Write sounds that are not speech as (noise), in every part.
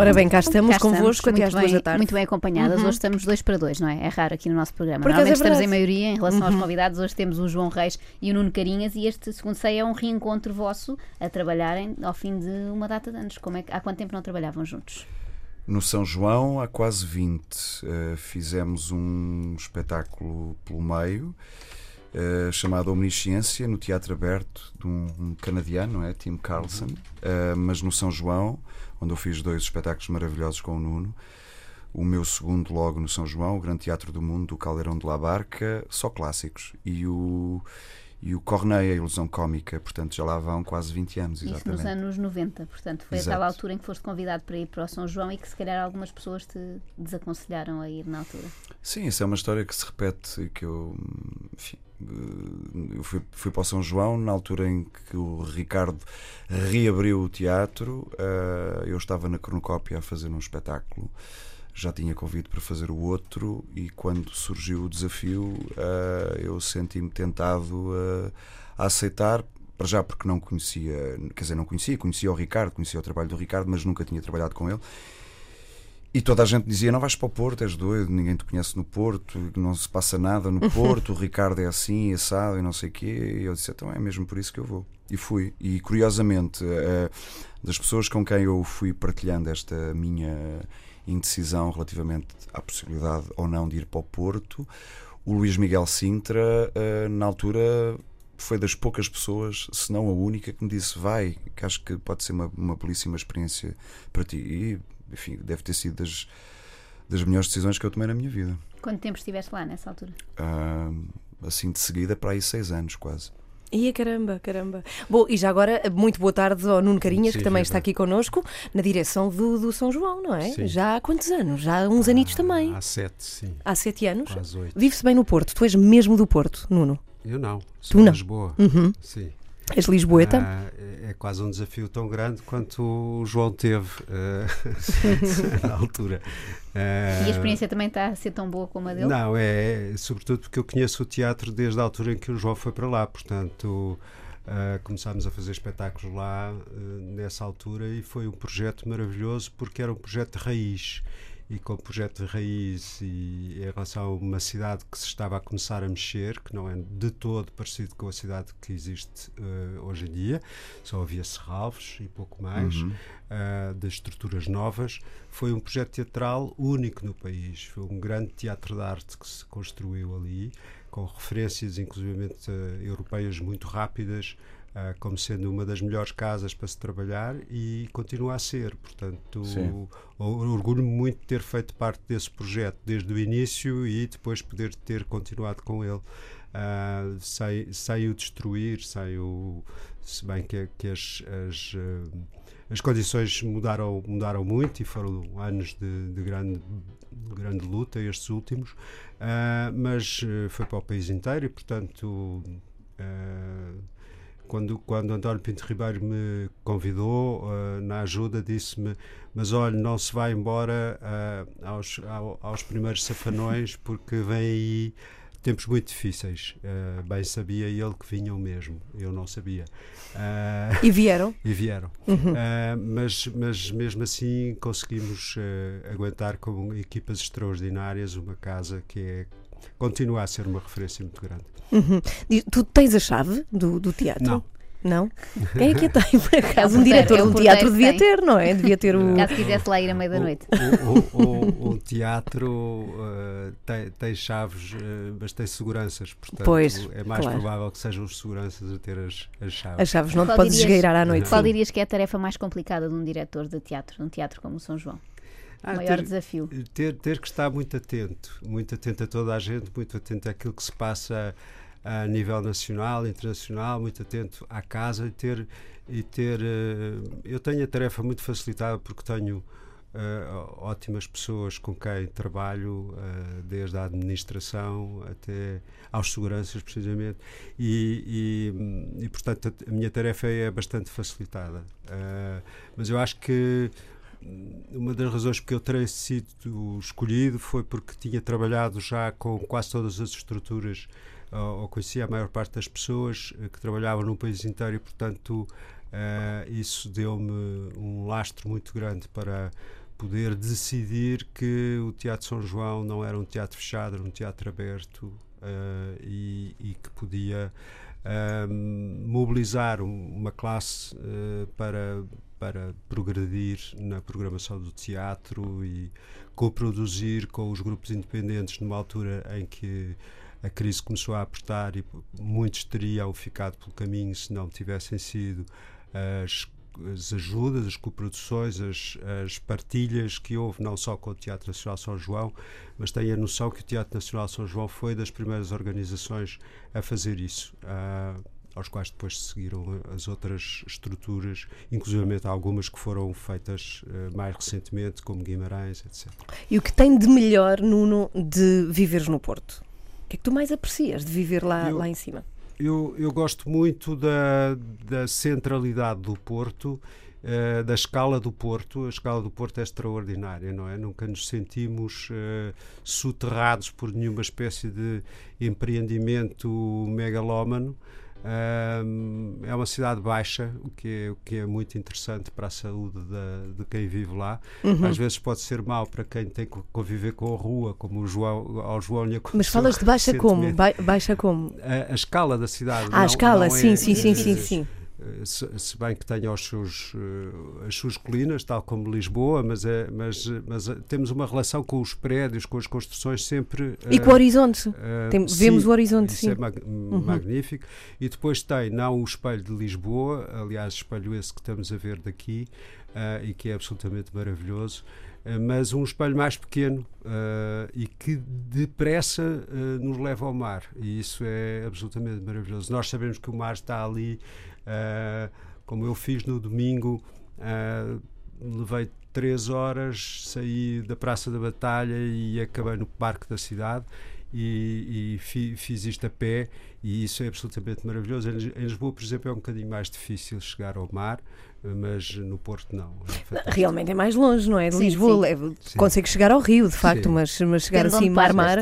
Ora bem, cá estamos Cá estamos, convosco até muito às duas da tarde. Muito bem acompanhadas. Uhum. Hoje estamos dois para dois, não é? É raro aqui no nosso programa. Por Normalmente é estamos em maioria em relação aos Uhum. convidados. Hoje temos o João Reis e o Nuno Carinhas e este segundo sei é um reencontro vosso a trabalharem ao fim de uma data de anos. Como é que, há quanto tempo não trabalhavam juntos? No São João, há quase 20, eh, fizemos um espetáculo pelo meio eh, chamado Omnisciência, no Teatro Aberto, de um, um canadiano, é? Tim Carlson. Eh, mas no São João, onde eu fiz dois espetáculos maravilhosos com o Nuno. O meu segundo, logo no São João, o Grande Teatro do Mundo, do Caldeirão de la Barca, só clássicos. E o, e o Corneia, a Ilusão Cómica, portanto já lá vão quase 20 anos, Isso exatamente. nos anos 90, portanto foi a Exato. tal altura em que foste convidado para ir para o São João e que se calhar algumas pessoas te desaconselharam a ir na altura. Sim, essa é uma história que se repete e que eu, enfim, eu fui, fui para o São João na altura em que o Ricardo reabriu o teatro. eh, Eu estava na Cronocópia a fazer um espetáculo, já tinha convite para fazer o outro, e quando surgiu o desafio, eh, eu senti-me tentado eh, a aceitar. Para já porque não conhecia, quer dizer, não conhecia, conhecia o Ricardo, conhecia o trabalho do Ricardo, mas nunca tinha trabalhado com ele. E toda a gente dizia: Não vais para o Porto, és doido, ninguém te conhece no Porto, não se passa nada no Porto, o Ricardo é assim, assado e não sei o quê. E eu disse: Então é mesmo por isso que eu vou. E fui. E curiosamente, eh, das pessoas com quem eu fui partilhando esta minha indecisão relativamente à possibilidade ou não de ir para o Porto, o Luís Miguel Sintra, eh, na altura, foi das poucas pessoas, se não a única, que me disse: Vai, que acho que pode ser uma, uma belíssima experiência para ti. E, enfim, deve ter sido das, das melhores decisões que eu tomei na minha vida. Quanto tempo estiveste lá nessa altura? Ah, assim, de seguida, para aí seis anos quase. Ia caramba, caramba. Bom, e já agora, muito boa tarde ao Nuno Carinhas, Sim, que também viva. está aqui connosco, na direção do, do São João, não é? Sim. Já há quantos anos? Já há uns anitos também. Há sete, sim. Há sete anos. Quase oito. Vive-se bem no Porto. Tu és mesmo do Porto, Nuno. Eu não. Tu Sou não? de Lisboa. Uhum. Sim. És Lisboeta. Ah, é, é quase um desafio tão grande quanto o João teve eh, (laughs) na altura. Ah, E a experiência também está a ser tão boa como a dele? Não, é, é sobretudo porque eu conheço o teatro desde a altura em que o João foi para lá, portanto ah, começámos a fazer espetáculos lá ah, nessa altura e foi um projeto maravilhoso porque era um projeto de raiz e com o projeto de raiz e em relação a uma cidade que se estava a começar a mexer, que não é de todo parecido com a cidade que existe ah, hoje em dia, só havia serralvos e pouco mais, Uhum. ah, de estruturas novas. Foi um projeto teatral único no país. Foi um grande teatro de arte que se construiu ali, com referências, inclusivamente eh, europeias, muito rápidas, ah, como sendo uma das melhores casas para se trabalhar e continua a ser. Portanto, orgulho-me muito de ter feito parte desse projeto desde o início e depois poder ter continuado com ele. Ah, sem, sem o destruir, sem o. Se bem que, que as, as, ah, as condições mudaram, mudaram muito e foram anos de, de grande, de grande luta, estes últimos, Ah, mas eh, foi para o país inteiro e, portanto. ah, quando, quando António Pinto Ribeiro me convidou ah, na ajuda, disse-me: Mas olha, não se vai embora aos, ao- aos primeiros safanões, porque vem aí tempos muito difíceis. Ah, bem sabia ele que vinham mesmo, eu não sabia. Ah, E vieram. (laughs) e vieram. Uhum. Ah, mas, mas mesmo assim conseguimos aguentar com equipas extraordinárias uma casa que é, continua a ser uma referência muito grande. Uhum. Diz- Tu tens a chave do, do teatro? Não. Não? (laughs) Quem é que tem, por acaso? Um diretor é o de um teatro que devia ter, não é? Devia ter o. Caso quisesse lá ir à meia da noite. O, o- o- (laughs) o teatro ah, tem, tem chaves, ah, mas tem seguranças, portanto Pois, é mais claro. provável que sejam os seguranças a ter as, as chaves. As chaves não te podes esgueirar à noite. Qual dirias que é a tarefa mais complicada de um diretor de teatro, de um teatro como o São João? Ah, o maior ter- desafio. ter, ter que estar muito atento, muito atento a toda a gente, muito atento àquilo que se passa a nível nacional, internacional, muito atento à casa e ter e ter eh, eu tenho a tarefa muito facilitada porque tenho eh, ótimas pessoas com quem trabalho eh, desde a administração até aos seguranças precisamente e, e, e, portanto a, minha tarefa é bastante facilitada. Eh, mas eu acho que uma das razões porque eu terei sido escolhido foi porque tinha trabalhado já com quase todas as estruturas ou, conhecia a maior parte das pessoas eh, que trabalhavam no país inteiro e portanto eh, isso deu-me um lastro muito grande para poder decidir que o Teatro São João não era um teatro fechado, era um teatro aberto e, e, que podia mobilizar uma classe para para progredir na programação do teatro e coproduzir com os grupos independentes numa altura em que a crise começou a apertar e muitos teriam ficado pelo caminho se não tivessem sido as, as ajudas, as coproduções, as, as, partilhas que houve não só com o Teatro Nacional São João, mas tenho a noção que o Teatro Nacional São João foi das primeiras organizações a fazer isso. Uh, aos quais depois seguiram as outras estruturas, inclusive algumas que foram feitas uh, mais recentemente, como Guimarães, etc. E o que tem de melhor, Nuno, de viveres no Porto? O que é que tu mais aprecias de viver lá, eu, lá em cima? Eu, eu gosto muito da, da centralidade do Porto Uh, da escala do Porto. A escala do Porto é extraordinária, não é? Nunca nos sentimos uh, soterrados por nenhuma espécie de empreendimento megalómano é uma cidade baixa, o que, é, o que é muito interessante para a saúde de quem vive lá. Uhum. Às vezes pode ser mau para quem tem que conviver com a rua, como o João, ao João lhe Mas falas de baixa como? Ba baixa como? A, a, escala da cidade. Ah, não, a escala, sim, é, sim, sim, sim, sim. Eh, se, se, bem que tenha os seus, uh, as suas colinas, tal como Lisboa, mas, é, mas, mas uh, temos uma relação com os prédios, com as construções sempre. Uh, e com o horizonte. Tem, sim, vemos o horizonte, isso sim. é mag uhum. magnífico. E depois tem não o espelho de Lisboa, aliás, espelho esse que estamos a ver daqui e que é absolutamente maravilhoso. Mas um espelho mais pequeno e que depressa nos leva ao mar, e isso é absolutamente maravilhoso. Nós sabemos que o mar está ali Uh, como eu fiz no domingo, uh, levei três horas, saí da Praça da Batalha e acabei no Parque da Cidade e, e fi, fiz isto a pé e isso é absolutamente maravilhoso. Em Lisboa, por exemplo, é um bocadinho mais difícil chegar ao mar, mas no Porto não. É (laughs) Realmente é mais longe, não é? De sim, Lisboa sim. consegue chegar ao Rio, de facto, mas, mas chegar assim mar-mar.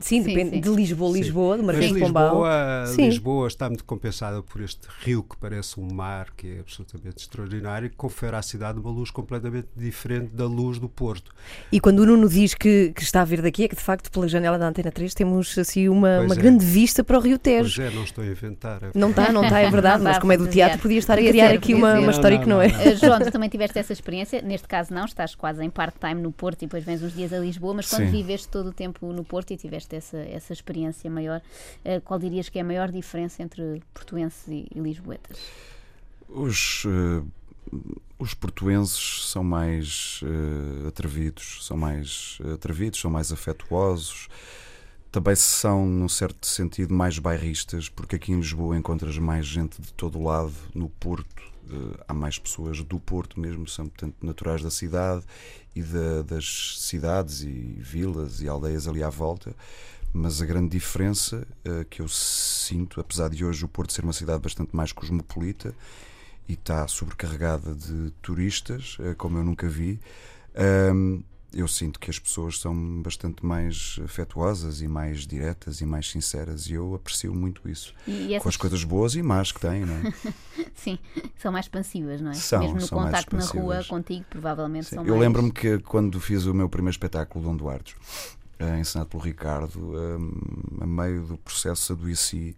Sim, sim, depende de Lisboa, Lisboa, de Marquês de Pombal. Lisboa, Lisboa está muito compensada por este rio que parece um mar, que é absolutamente extraordinário e que confere à cidade uma luz completamente diferente da luz do Porto. E quando o Nuno diz que, que está a vir daqui, é que de facto, pela janela da Antena 3, temos assim uma, uma é. grande vista para o Rio Tejo. Pois é, não estou a inventar. É não está, não está, é verdade, (laughs) mas como é do teatro, podia estar a criar aqui uma, uma história que não é. Eh, João, tu também tiveste essa experiência, neste caso não, estás quase em part-time no Porto e depois vens uns dias a Lisboa, mas quando Sim. viveste todo o tempo no Porto e tiveste essa, essa experiência maior, uh, qual dirias que é a maior diferença entre portuenses e, e lisboetas? Os. Uh os portuenses são mais uh, atrevidos, são mais atrevidos, são mais afetuosos, também são, num certo sentido, mais bairristas, porque aqui em Lisboa encontras mais gente de todo o lado, no Porto há mais pessoas do Porto mesmo, são portanto naturais da cidade e da, das cidades e vilas e aldeias ali à volta. Mas a grande diferença uh, que eu sinto, apesar de hoje o Porto ser uma cidade bastante mais cosmopolita e está sobrecarregada de turistas, uh, como eu nunca vi, ehm, eu sinto que as pessoas são bastante mais afetuosas e mais diretas e mais sinceras e eu aprecio muito isso. Essas... Com as coisas boas e más que têm, não é? (laughs) Sim, são mais expansivas, não é? São, Mesmo no são contacto na rua contigo, provavelmente Sim. são eu mais... Eu lembro-me que quando fiz o meu primeiro espetáculo, Dom Duarte, eh, ensinado pelo Ricardo, eh, a meio do processo adoeci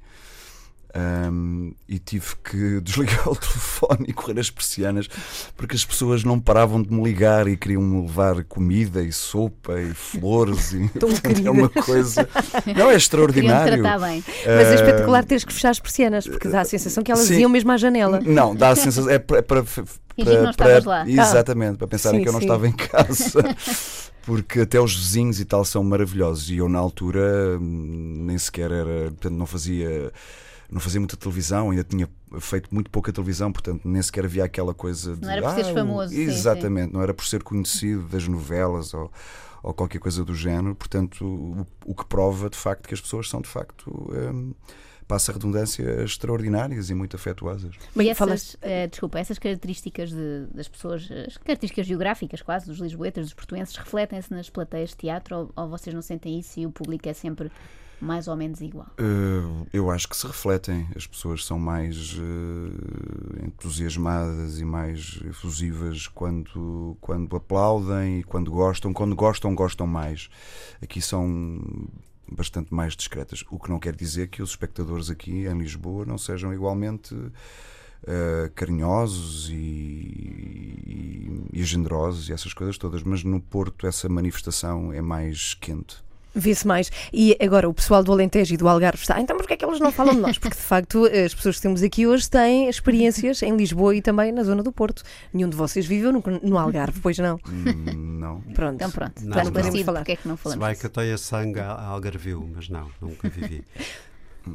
um, e tive que (laughs) desligar o telefone e correr as persianas porque as pessoas não paravam de me ligar e queriam me levar comida e sopa e flores e (laughs) (laughs) é uma coisa. Não é extraordinário. bem. mas é espetacular teres que fechar as persianas porque dá a sensação que elas sim, iam mesmo à janela. Não dá a sensação é para, é para, para, para, para exatamente para pensarem sim, que eu não sim. estava em casa. Porque até os vizinhos e tal são maravilhosos. E eu na altura hum, nem sequer era portanto não fazia não fazia muita televisão, ainda tinha feito muito pouca televisão, portanto nem sequer havia aquela coisa de. Não era por seres ah, famoso. Exatamente, sim, sim. não era por ser conhecido das novelas ou, ou qualquer coisa do género, portanto, o, o que prova de facto que as pessoas são de facto. Um, passa a redundância extraordinárias e muito afetuosas. Mas essas, falas... Uh, desculpa, essas características de, das pessoas, as características geográficas quase, dos lisboetas, dos portuenses, refletem-se nas plateias de teatro ou, ou vocês não sentem isso e o público é sempre mais ou menos igual? Uh, eu acho que se refletem. As pessoas são mais uh, entusiasmadas e mais efusivas quando, quando aplaudem e quando gostam. Quando gostam, gostam mais. Aqui são bastante mais discretas. O que não quer dizer que os espectadores aqui em Lisboa não sejam igualmente uh, carinhosos e, e, e generosos e essas coisas todas, mas no Porto essa manifestação é mais quente. Vê-se mais. E agora o pessoal do Alentejo e do Algarve está. Então, porquê é que eles não falam de nós? Porque de facto as pessoas que temos aqui hoje têm experiências em Lisboa e também na zona do Porto. Nenhum de vocês viveu no, no Algarve, pois não? Hum, não. Pronto. Então pronto. Não, não, não. falar. Porque é que não falamos? Se vai que eu tenho sangue algarvio, mas não, nunca vivi.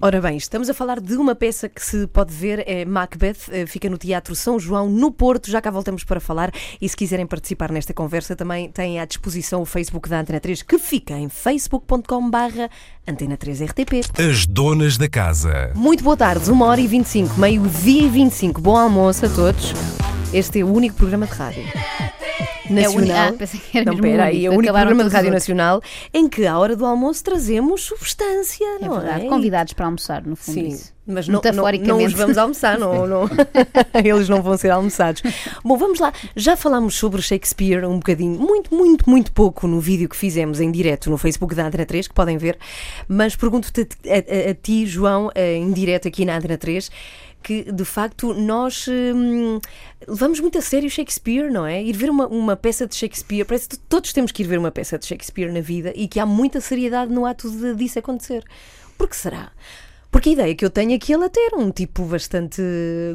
Ora bem, estamos a falar de uma peça que se pode ver, é Macbeth, eh, fica no Teatro São João, no Porto, já cá voltamos para falar. E se quiserem participar nesta conversa, também têm à disposição o Facebook da Antena 3, que fica em facebook.com/barra Antena 3 RTP. As donas da casa. Muito boa tarde, 1 hora e 25, meio-dia e 25. Bom almoço a todos. Este é o único programa de rádio nacional. É ah, que era não, pera aí, é o único programa de rádio nacional em que à hora do almoço trazemos substância, é não verdade. é? Convidados para almoçar, no fundo. Sim. Isso. Mas não, não, não os vamos almoçar, não, não. (laughs) eles não vão ser almoçados. Bom, vamos lá. Já falámos sobre Shakespeare um bocadinho, muito, muito, muito pouco no vídeo que fizemos em direto no Facebook da Antena 3, que podem ver. Mas pergunto-te a, a, a, ti, João, eh, em direto aqui na Antena 3, que de facto nós hum, levamos muito a sério Shakespeare, não é? Ir ver uma, uma peça de Shakespeare, parece que todos temos que ir ver uma peça de Shakespeare na vida e que há muita seriedade no ato de, disso acontecer. Por que será? Porque a ideia que eu tenho é que ele era um tipo bastante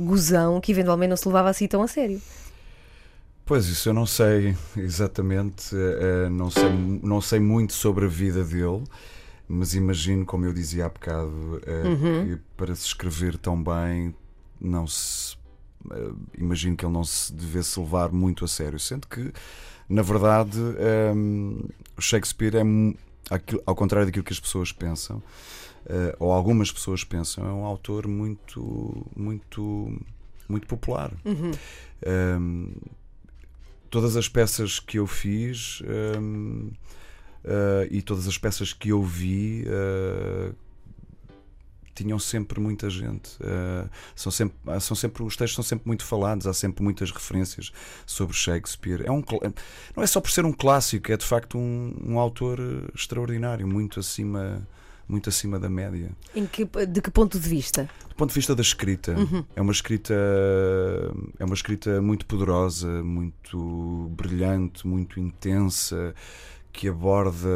gozão que eventualmente não se levava assim tão a sério. Pois, isso eu não sei exatamente, uh, não, sei, não sei muito sobre a vida dele mas imagino, como eu dizia há bocado, uh, uhum. que para se escrever tão bem, não se. Uh, imagino que ele não se devesse levar muito a sério, sendo que, na verdade, um, ehm, Shakespeare é, ao contrário daquilo que as pessoas pensam, uh, ou algumas pessoas pensam, é um autor muito, muito, muito popular. Uhum. Um, ehm, todas as peças que eu fiz. Um, ehm, uh, e todas as peças que eu vi uh, tinham sempre muita gente. Uh, são sempre, são sempre, os textos são sempre muito falados, há sempre muitas referências sobre Shakespeare. É um, não é só por ser um clássico, é de facto um, um autor extraordinário, muito acima muito acima da média. Que, de que ponto de vista? Do ponto de vista da escrita. Uhum. É uma escrita é uma escrita muito poderosa, muito brilhante, muito intensa que aborda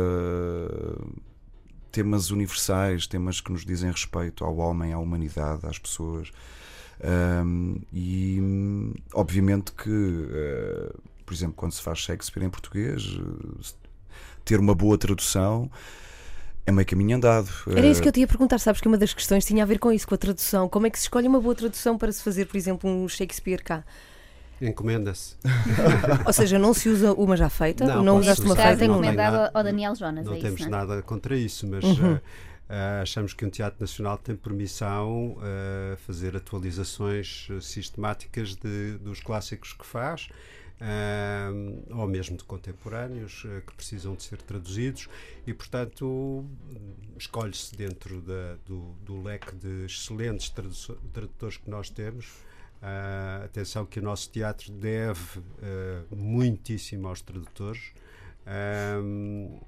temas universais, temas que nos dizem respeito ao homem, à humanidade, às pessoas. Um, e obviamente que, uh, por exemplo, quando se faz Shakespeare em português, uh, ter uma boa tradução é meio caminho andado. Era isso que eu te ia perguntar, sabes que uma das questões tinha a ver com isso, com a tradução. Como é que se escolhe uma boa tradução para se fazer, por exemplo, um Shakespeare cá? Encomenda-se. (laughs) Ou seja, não se usa uma já feita? Não, não usaste uma feita? encomendado ao Daniel Jonas. Não é temos isso, não é? nada contra isso, mas uhum. uh, achamos que um Teatro Nacional tem permissão a uh, fazer atualizações sistemáticas de, dos clássicos que faz. Uh, ou mesmo de contemporâneos uh, que precisam de ser traduzidos e portanto escolhe-se dentro da, do, do, leque de excelentes tradutores que nós temos Uh, atenção que o nosso teatro deve uh, muitíssimo aos tradutores. Um,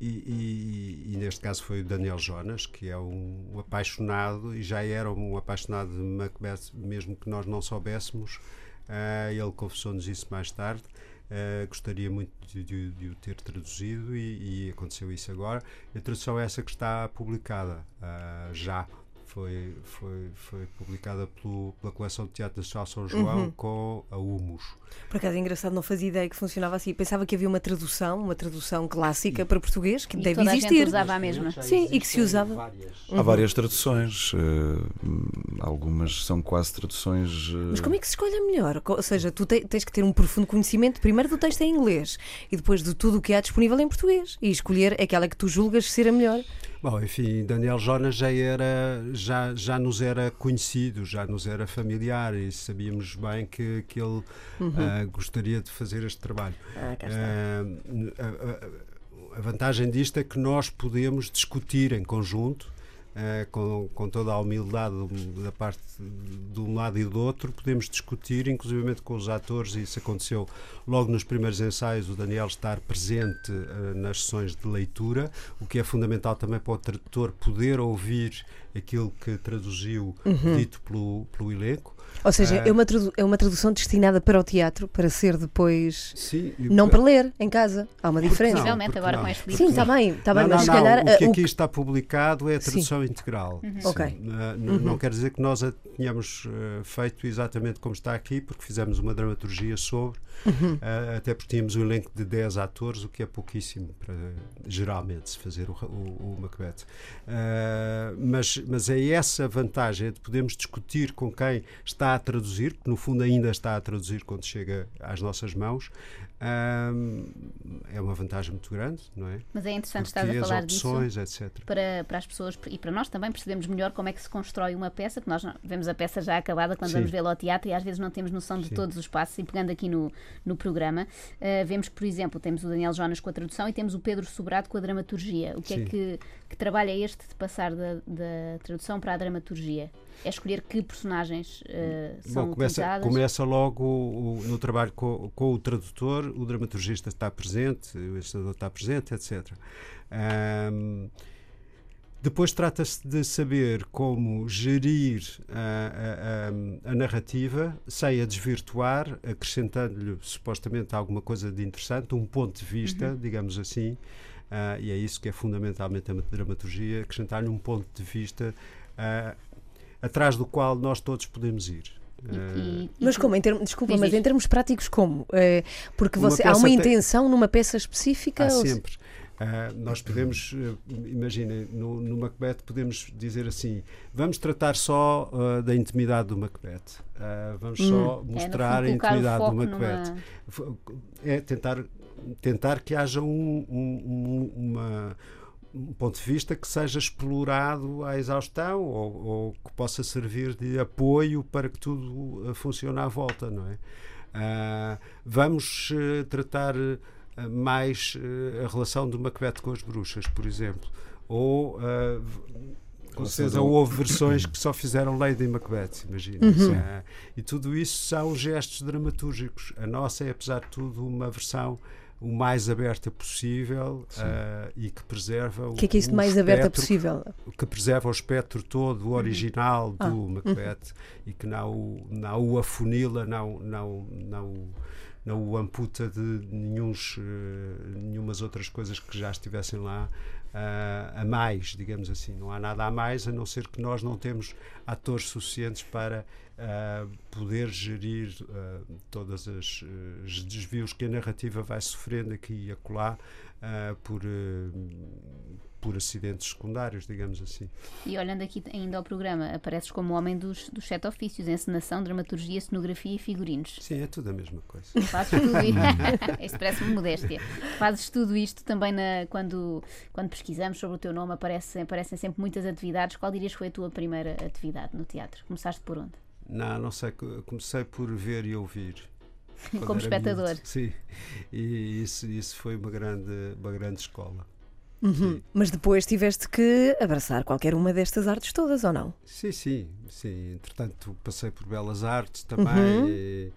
e, e, e, neste caso foi o Daniel Jonas, que é um, um, apaixonado e já era um apaixonado de Macbeth, mesmo que nós não soubéssemos. Uh, ele confessou-nos isso mais tarde. Uh, gostaria muito de, de, de, o ter traduzido e, e, aconteceu isso agora. A tradução é essa que está publicada uh, já foi, foi, foi publicada pelo, pela coleção de teatro nacional São João uhum. com a Humus. Por acaso é engraçado, não fazia ideia que funcionava assim. Pensava que havia uma tradução, uma tradução clássica e, para português, que e deve toda existir. A gente usava a mesma. Sim, e que se usava. Várias. Uhum. Há várias traduções, uh, algumas são quase traduções. Uh... Mas como é que se escolhe a melhor? Ou seja, tu te, tens que ter um profundo conhecimento primeiro do texto em inglês e depois de tudo o que há disponível em português e escolher aquela que tu julgas ser a melhor. Bom, enfim, Daniel Jonas já era, já, já nos era conhecido, já nos era familiar e sabíamos bem que, que ele uhum. uh, gostaria de fazer este trabalho. Ah, cá está. Uh, a vantagem disto é que nós podemos discutir em conjunto Uh, com, com, toda a humildade da parte de um lado e do outro, podemos discutir, inclusive com os atores, e isso aconteceu logo nos primeiros ensaios, o Daniel estar presente uh, nas sessões de leitura, o que é fundamental também para o tradutor poder ouvir aquilo que traduziu uhum. dito pelo, pelo elenco. Ou seja, uh, é, uma é uma tradução destinada para o teatro, para ser depois. Sim, não para ler em casa. Há uma diferença. Possivelmente, agora não? com este livro. Sim, está bem, está bem, não, mas não, se calhar. O que uh, aqui está publicado é a tradução Sim. integral. Uhum. Ok. Uh, uhum. Não quer dizer que nós a tenhamos uh, feito exatamente como está aqui, porque fizemos uma dramaturgia sobre, uhum. até porque tínhamos um elenco de 10 atores, o que é pouquíssimo para geralmente se fazer o, o, o Macbeth. mas, mas é essa vantagem é de podermos discutir com quem está a traduzir, que no fundo ainda está a traduzir quando chega às nossas mãos, é uma vantagem muito grande, não é? Mas é interessante estar a falar opções, disso etc. Para, para as pessoas e para nós também percebemos melhor como é que se constrói uma peça, porque nós vemos a peça já acabada quando Sim. vamos vê-la ao teatro e às vezes não temos noção de Sim. todos os passos. E pegando aqui no, no programa, uh, vemos que, por exemplo, temos o Daniel Jonas com a tradução e temos o Pedro Sobrado com a dramaturgia. O que é Sim. é que, que trabalho é este de passar da, da tradução para a dramaturgia? É escolher que personagens uh, são Bom, começa, utilizadas? Começa logo o, no trabalho com, com, o tradutor, o dramaturgista está presente, o ensinador está presente, etc. Um, depois trata-se de saber como gerir a, a, a, a, narrativa sem a desvirtuar, acrescentando-lhe supostamente alguma coisa de interessante, um ponto de vista, uhum. digamos assim, uh, e é isso que é fundamentalmente a dramaturgia, acrescentar-lhe um ponto de vista uh, atrás do qual nós todos podemos ir. E, e, mas como? Em termos, desculpa, mas em termos práticos, como? É, porque você, há uma intenção tem... numa peça específica? Há sempre. Uh, nós podemos, uh, imaginem, no, no, Macbeth podemos dizer assim: vamos tratar só uh, da intimidade do Macbeth, vamos hum. só é, mostrar é, a intimidade do Macbeth. Numa... É tentar, tentar que haja um, um, uma um ponto de vista que seja explorado à exaustão ou, ou, que possa servir de apoio para que tudo uh, funcione à volta, não é? Uh, vamos uh, tratar uh, mais a relação do Macbeth com as bruxas, por exemplo, ou com certeza houve versões que só fizeram Lady Macbeth, imagina. Uhum. É, e tudo isso são gestos dramatúrgicos. A nossa é, apesar de tudo, uma versão o mais aberta possível uh, e que preserva o que é que é isso de mais espectro, aberta possível que preserva o espectro todo o uhum. original uhum. do ah. Macbeth uhum. e que não, não o afunila não, não, não, não o amputa de nenhuns, uh, nenhumas outras coisas que já estivessem lá a mais, digamos assim. Não há nada a mais, a não ser que nós não temos atores suficientes para uh, poder gerir uh, todos os desvios que a narrativa vai sofrendo aqui e acolá por por acidentes secundários, digamos assim. E olhando aqui ainda ao programa, apareces como homem dos, dos sete ofícios, encenação, dramaturgia, cenografia e figurinos. Sim, é tudo a mesma coisa. (laughs) Fazes tudo isto. (laughs) isto parece-me modéstia. Fazes tudo isto também na, quando, quando pesquisamos sobre o teu nome, aparecem, aparecem sempre muitas atividades. Qual dirias que foi a tua primeira atividade no teatro? Começaste por onde? Não, não sei. Comecei por ver e ouvir. (laughs) Como espectador. Miúdo. Sim, e isso, isso foi uma grande, uma grande escola. Uhum. Mas depois tiveste que abraçar qualquer uma destas artes todas, ou não? Sim, sim, sim. Entretanto, passei por belas artes também uhum. e,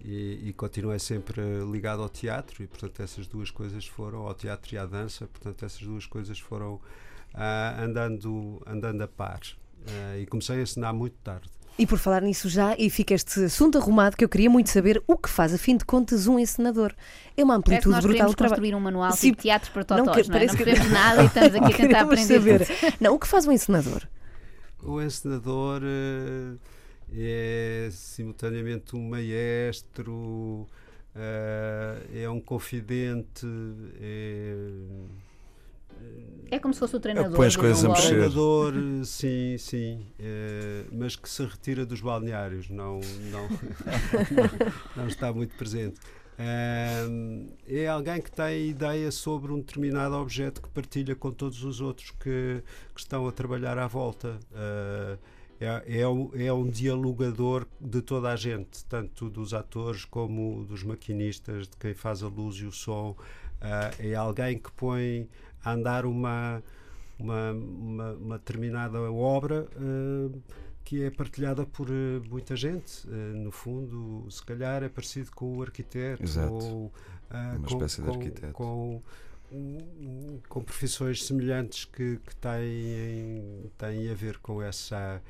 e, e, continuei sempre ligado ao teatro e, portanto, essas duas coisas foram ao teatro e à dança. Portanto, essas duas coisas foram uh, andando, andando a par. Uh, e comecei a ensinar muito tarde. E por falar nisso já, e fica este assunto arrumado que eu queria muito saber o que faz, a fim de contas, um encenador. É uma amplitude nós brutal de trabalho. construir um manual Sim, tipo teatro para totós, não, que, não, é? não que... (laughs) nada e estamos aqui a tentar aprender. Saber. Não, o que faz um encenador? O encenador uh, é simultaneamente um maestro, uh, é um confidente, é é como se fosse o treinador. Põe as coisas a mexer. treinador, sim, sim. É, mas que se retira dos balneários, não, não, (laughs) não está muito presente. É, é alguém que tem ideia sobre um determinado objeto que partilha com todos os outros que, que estão a trabalhar à volta. É, é, é, é, um dialogador de toda a gente, tanto dos atores como dos maquinistas, de quem faz a luz e o som, é alguém que põe a andar uma, uma, uma, uma determinada obra que é partilhada por muita gente. no fundo, se calhar é parecido com o arquiteto Exato. ou uma com, espécie de arquiteto. Com, com profissões semelhantes que, que têm, têm a ver com essa,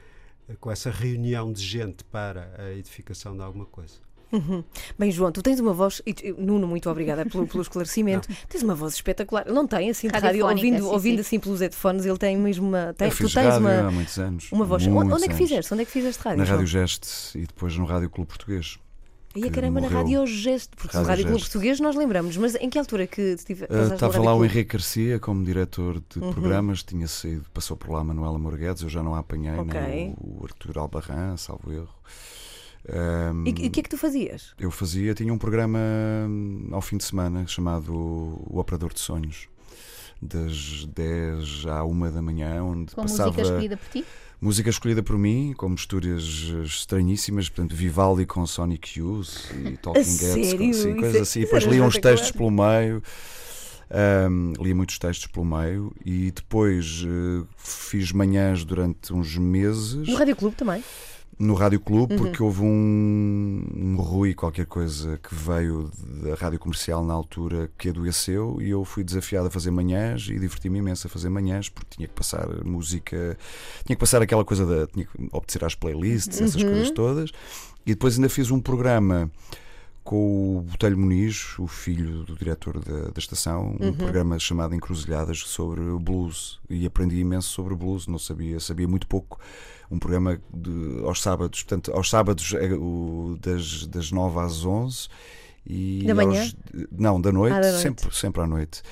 com essa reunião de gente para a edificação de alguma coisa. Uhum. Bem, João, tu tens uma voz. E, Nuno, muito obrigada pelo, pelo esclarecimento. (laughs) Não. Tens uma voz espetacular. Não tem assim de rádio, ouvindo, sim, ouvindo sim. assim pelos headphones, ele tem mesmo uma. Tem, Eu fiz tu tens rádio uma, há muitos anos. Uma voz. Onde é que fizeste? Onde é que fizeste rádio? Na João? Rádio Geste e depois no Rádio Clube Português. E a caramba, na Rádio Gesto, porque Rádio, Rádio Clube Português nós lembramos, mas em que altura que estive? Uh, estava lá o Henrique Garcia como diretor de uhum. programas, tinha saído, passou por lá Manuela Morguedes, eu já não a apanhei, okay. nem o, o Arthur Albarran, salvo erro. Um, e o que é que tu fazias? Eu fazia, tinha um programa hum, ao fim de semana chamado O Operador de Sonhos, das 10 à 1 da manhã, onde Com passava. música escolhida por ti? Música escolhida por mim, com misturas estranhíssimas, portanto, Vivaldi com Sonic Youth e (laughs) Talking Heads, com, assim, coisas assim. Depois lia uns textos pelo meio, um, lia muitos textos pelo meio e depois uh, fiz manhãs durante uns meses. No Rádio Clube também? No Rádio Clube, uhum. porque houve um, um Rui, qualquer coisa, que veio da rádio comercial na altura que adoeceu e eu fui desafiado a fazer manhãs e diverti-me imenso a fazer manhãs porque tinha que passar música, tinha que passar aquela coisa da. tinha que obedecer às playlists, essas Uhum. coisas todas. E depois ainda fiz um programa com o Botelho Muniz, o filho do diretor da, da estação, um Uhum. programa chamado Encruzilhadas sobre o blues. E aprendi imenso sobre o blues, não sabia, sabia muito pouco. Um programa de, aos sábados, portanto, aos sábados é o, das, das 9 às 11 e Da manhã? aos- não, da noite, Ah, da noite. Sempre, sempre à noite.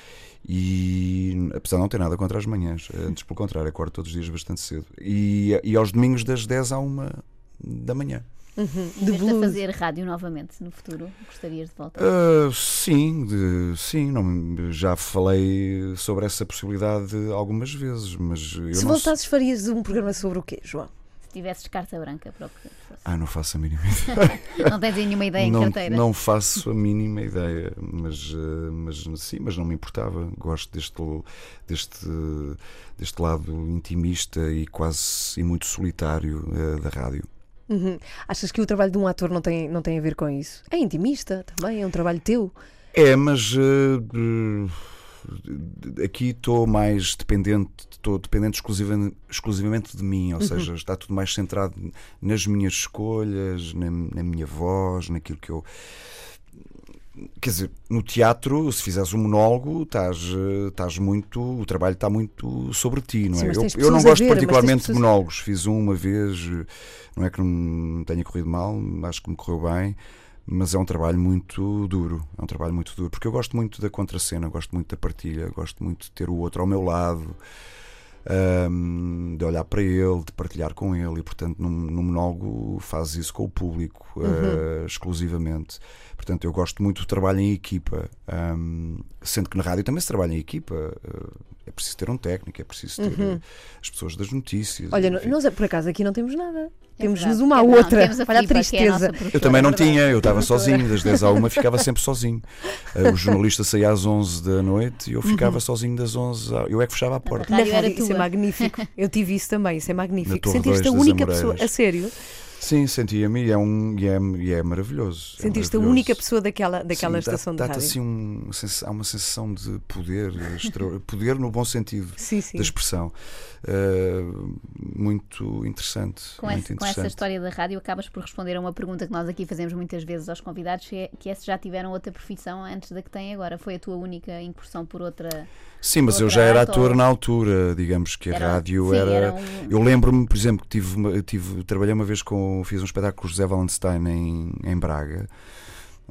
E apesar de não ter nada contra as manhãs, (laughs) antes pelo contrário, acordo todos os dias bastante cedo. E, e aos domingos das 10 à 1 da manhã. Uhum. E De blues. fazer rádio novamente no futuro? Gostarias de voltar? Ah, sim, de- sim, não, já falei sobre essa possibilidade algumas vezes, mas eu Se não voltasses, farias um programa sobre o quê, João? Se tivesses carta branca para o que fosse. Ah, não faço a mínima (laughs) ideia. Não tens aí nenhuma ideia em não, carteira? não faço a mínima ideia, mas, eh, mas sim, mas não me importava. Gosto deste, deste, deste lado intimista e quase e muito solitário eh, da rádio. Uhum. Achas que o trabalho de um ator não tem, não tem a ver com isso? É intimista também, é um trabalho teu. É, mas eh, aqui estou mais dependente, estou dependente exclusiva- exclusivamente de mim, ou seja, está tudo mais centrado nas minhas escolhas, na, na minha voz, naquilo que eu. Quer dizer, no teatro, se fizeres um monólogo, estás, eh, estás muito. O trabalho está muito sobre ti, não Sim, é? mas eu, eu não gosto ver, particularmente de monólogos. Fiz um uma vez, não é que não tenha corrido mal, acho que me correu bem, mas é um trabalho muito duro. É um trabalho muito duro, porque eu gosto muito da contracena, gosto muito da partilha, gosto muito de ter o outro ao meu lado. ahm, de olhar para ele, de partilhar com ele, e portanto, num, num monólogo faz isso com o público eh, exclusivamente. Portanto, eu gosto muito do trabalho em equipa, ahm, sendo que na rádio também se trabalha em equipa. eh, é preciso ter um técnico, é preciso ter eh, as pessoas das notícias. Olha, enfim. nós por acaso aqui não temos nada. É Temos-nos uma à Não, outra. temos a Olha a que é a tristeza. Eu também não verdade. tinha, eu estava sozinho, das 10 à 1 (laughs) ficava sempre sozinho. Eh, O jornalista saía às 11 da noite e eu ficava sozinho das 11 à... Eu é que fechava a porta. Na rádio era rádio, isso é magnífico. Eu tive isso também, isso é magnífico. Sentiste a única Amoreiras. pessoa, a sério, Sim, sentia-me e é, um, e é, e é maravilhoso. é sentiste a maravilhoso. única pessoa daquela, daquela Sim, estação de dá- Dá-te rádio. assim um, sens- há uma sensação de poder, (laughs) poder no bom sentido Sim, sim. da expressão. Uh, muito interessante. Com, muito esse- com interessante. essa história da rádio, acabas por responder a uma pergunta que nós aqui fazemos muitas vezes aos convidados, que é, que é se já tiveram outra profissão antes da que têm agora. Foi a tua única incursão por outra. Sim, mas eu já era ator ou- na altura, digamos que a Era- rádio sim, era. era um- Eu lembro-me, por exemplo, que tive, tive, trabalhei uma vez com. Fiz um espetáculo com o José Valenstein em, em Braga,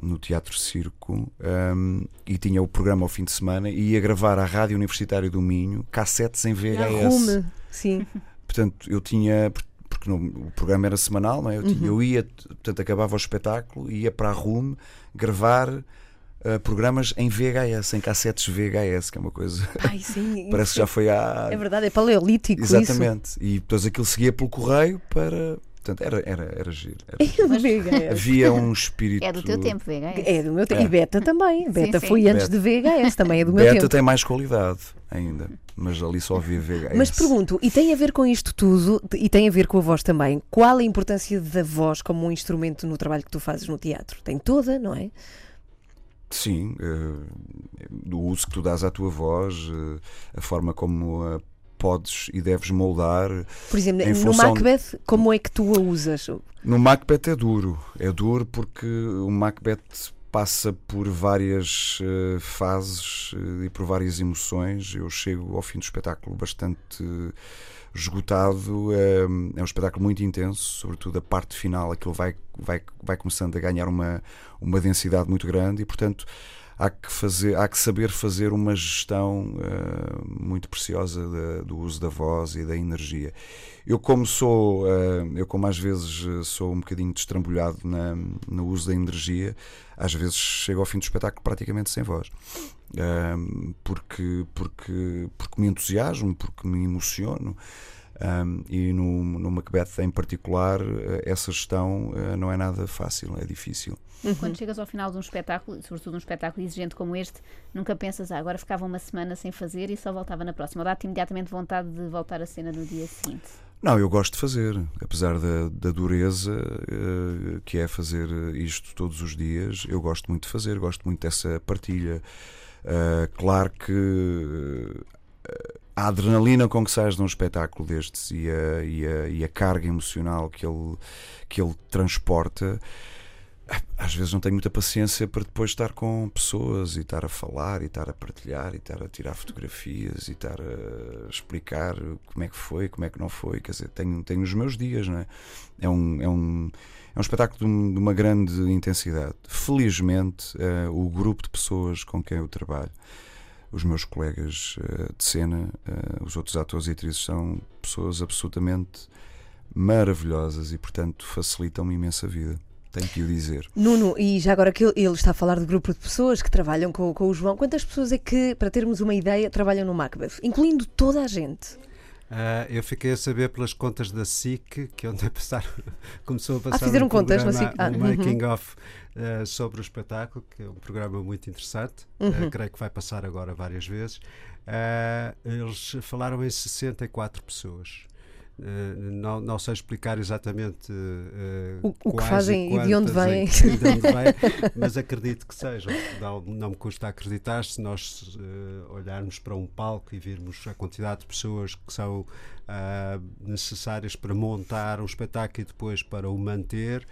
no Teatro Circo, um, e tinha o programa ao fim de semana e ia gravar à Rádio Universitária do Minho cassetes em VHS. Arrume, sim. Portanto, eu tinha. Porque o programa era semanal, não é? eu, Uhum. tinha- eu ia, portanto, acabava o espetáculo, ia para a Rume gravar ah, programas em VHS, em cassetes VHS, que é uma coisa. (laughs) Ai, sim. (laughs) Parece que já foi há. É verdade, é paleolítico isso. Exatamente. E depois aquilo seguia pelo correio para portanto era, era, era giro. Era (laughs) Mas... Havia um espírito. É do teu tempo, VHS. É do meu tempo. É. E Beta também. Beta sim, foi sim. antes Beta. de VHS, também é do meu Beta tempo. Beta tem mais qualidade ainda, mas ali só havia VHS. Mas pergunto, e tem a ver com isto tudo, e tem a ver com a voz também, qual a importância da voz como um instrumento no trabalho que tu fazes no teatro? Tem toda, não é? Sim, uh, do uso que tu dás à tua voz, uh, a forma como a podes e deves moldar. Por exemplo, no Macbeth, como é que tu a usas? No Macbeth é duro. É duro porque o Macbeth passa por várias uh, fases uh, e por várias emoções. Eu chego ao fim do espetáculo bastante uh, esgotado. É, é um espetáculo muito intenso, sobretudo a parte final, aquilo vai, vai, vai começando a ganhar uma, uma densidade muito grande e, portanto, há que, fazer, há que saber fazer uma gestão uh, muito preciosa do uso da voz e da energia. Eu como sou, uh, eu como às vezes sou um bocadinho destrambulhado na, no uso da energia, às vezes chego ao fim do espetáculo praticamente sem voz. Uh, porque, porque, porque me entusiasmo, porque me emociono. Um, e no, no Macbeth em particular, essa gestão uh, não é nada fácil, é difícil. Uhum. Quando chegas ao final de um espetáculo, sobretudo um espetáculo exigente como este, nunca pensas, ah, agora ficava uma semana sem fazer e só voltava na próxima. Ou dá-te imediatamente vontade de voltar à cena no dia seguinte? Não, eu gosto de fazer, apesar da, da dureza uh, que é fazer isto todos os dias, eu gosto muito de fazer, gosto muito dessa partilha. Uh, claro que uh, a adrenalina com que sais de um espetáculo destes e a, e a, e a carga emocional que ele, que ele transporta às vezes não tenho muita paciência para depois estar com pessoas e estar a falar e estar a partilhar e estar a tirar fotografias e estar a explicar como é que foi, como é que não foi. Quer dizer, tenho, tenho os meus dias, não é? É um, é um, é um espetáculo de, uma grande intensidade. Felizmente, uh, o grupo de pessoas com quem eu trabalho, os meus colegas uh, de cena, uh, os outros atores e atrizes, são pessoas absolutamente maravilhosas e, portanto, facilitam-me imensa vida tenho que o dizer. Nuno, e já agora que ele está a falar de grupo de pessoas que trabalham com, com o João, quantas pessoas é que, para termos uma ideia, trabalham no Macbeth? Incluindo toda a gente. Uh, eu fiquei a saber pelas contas da SIC que ontem passar, (laughs) começou a passar ah, fizeram um contas na SIC. Ah, um making uhum. of uh, sobre o espetáculo, que é um programa muito interessante, uhum. uh, creio que vai passar agora várias vezes. eles falaram em 64 pessoas. Uh, não, não sei explicar exatamente uh, o, o que fazem e, de onde (laughs) vêm, mas acredito que sejam. Não, não me custa acreditar se nós uh, olharmos para um palco e virmos a quantidade de pessoas que são necessárias para montar um espetáculo e depois para o manter.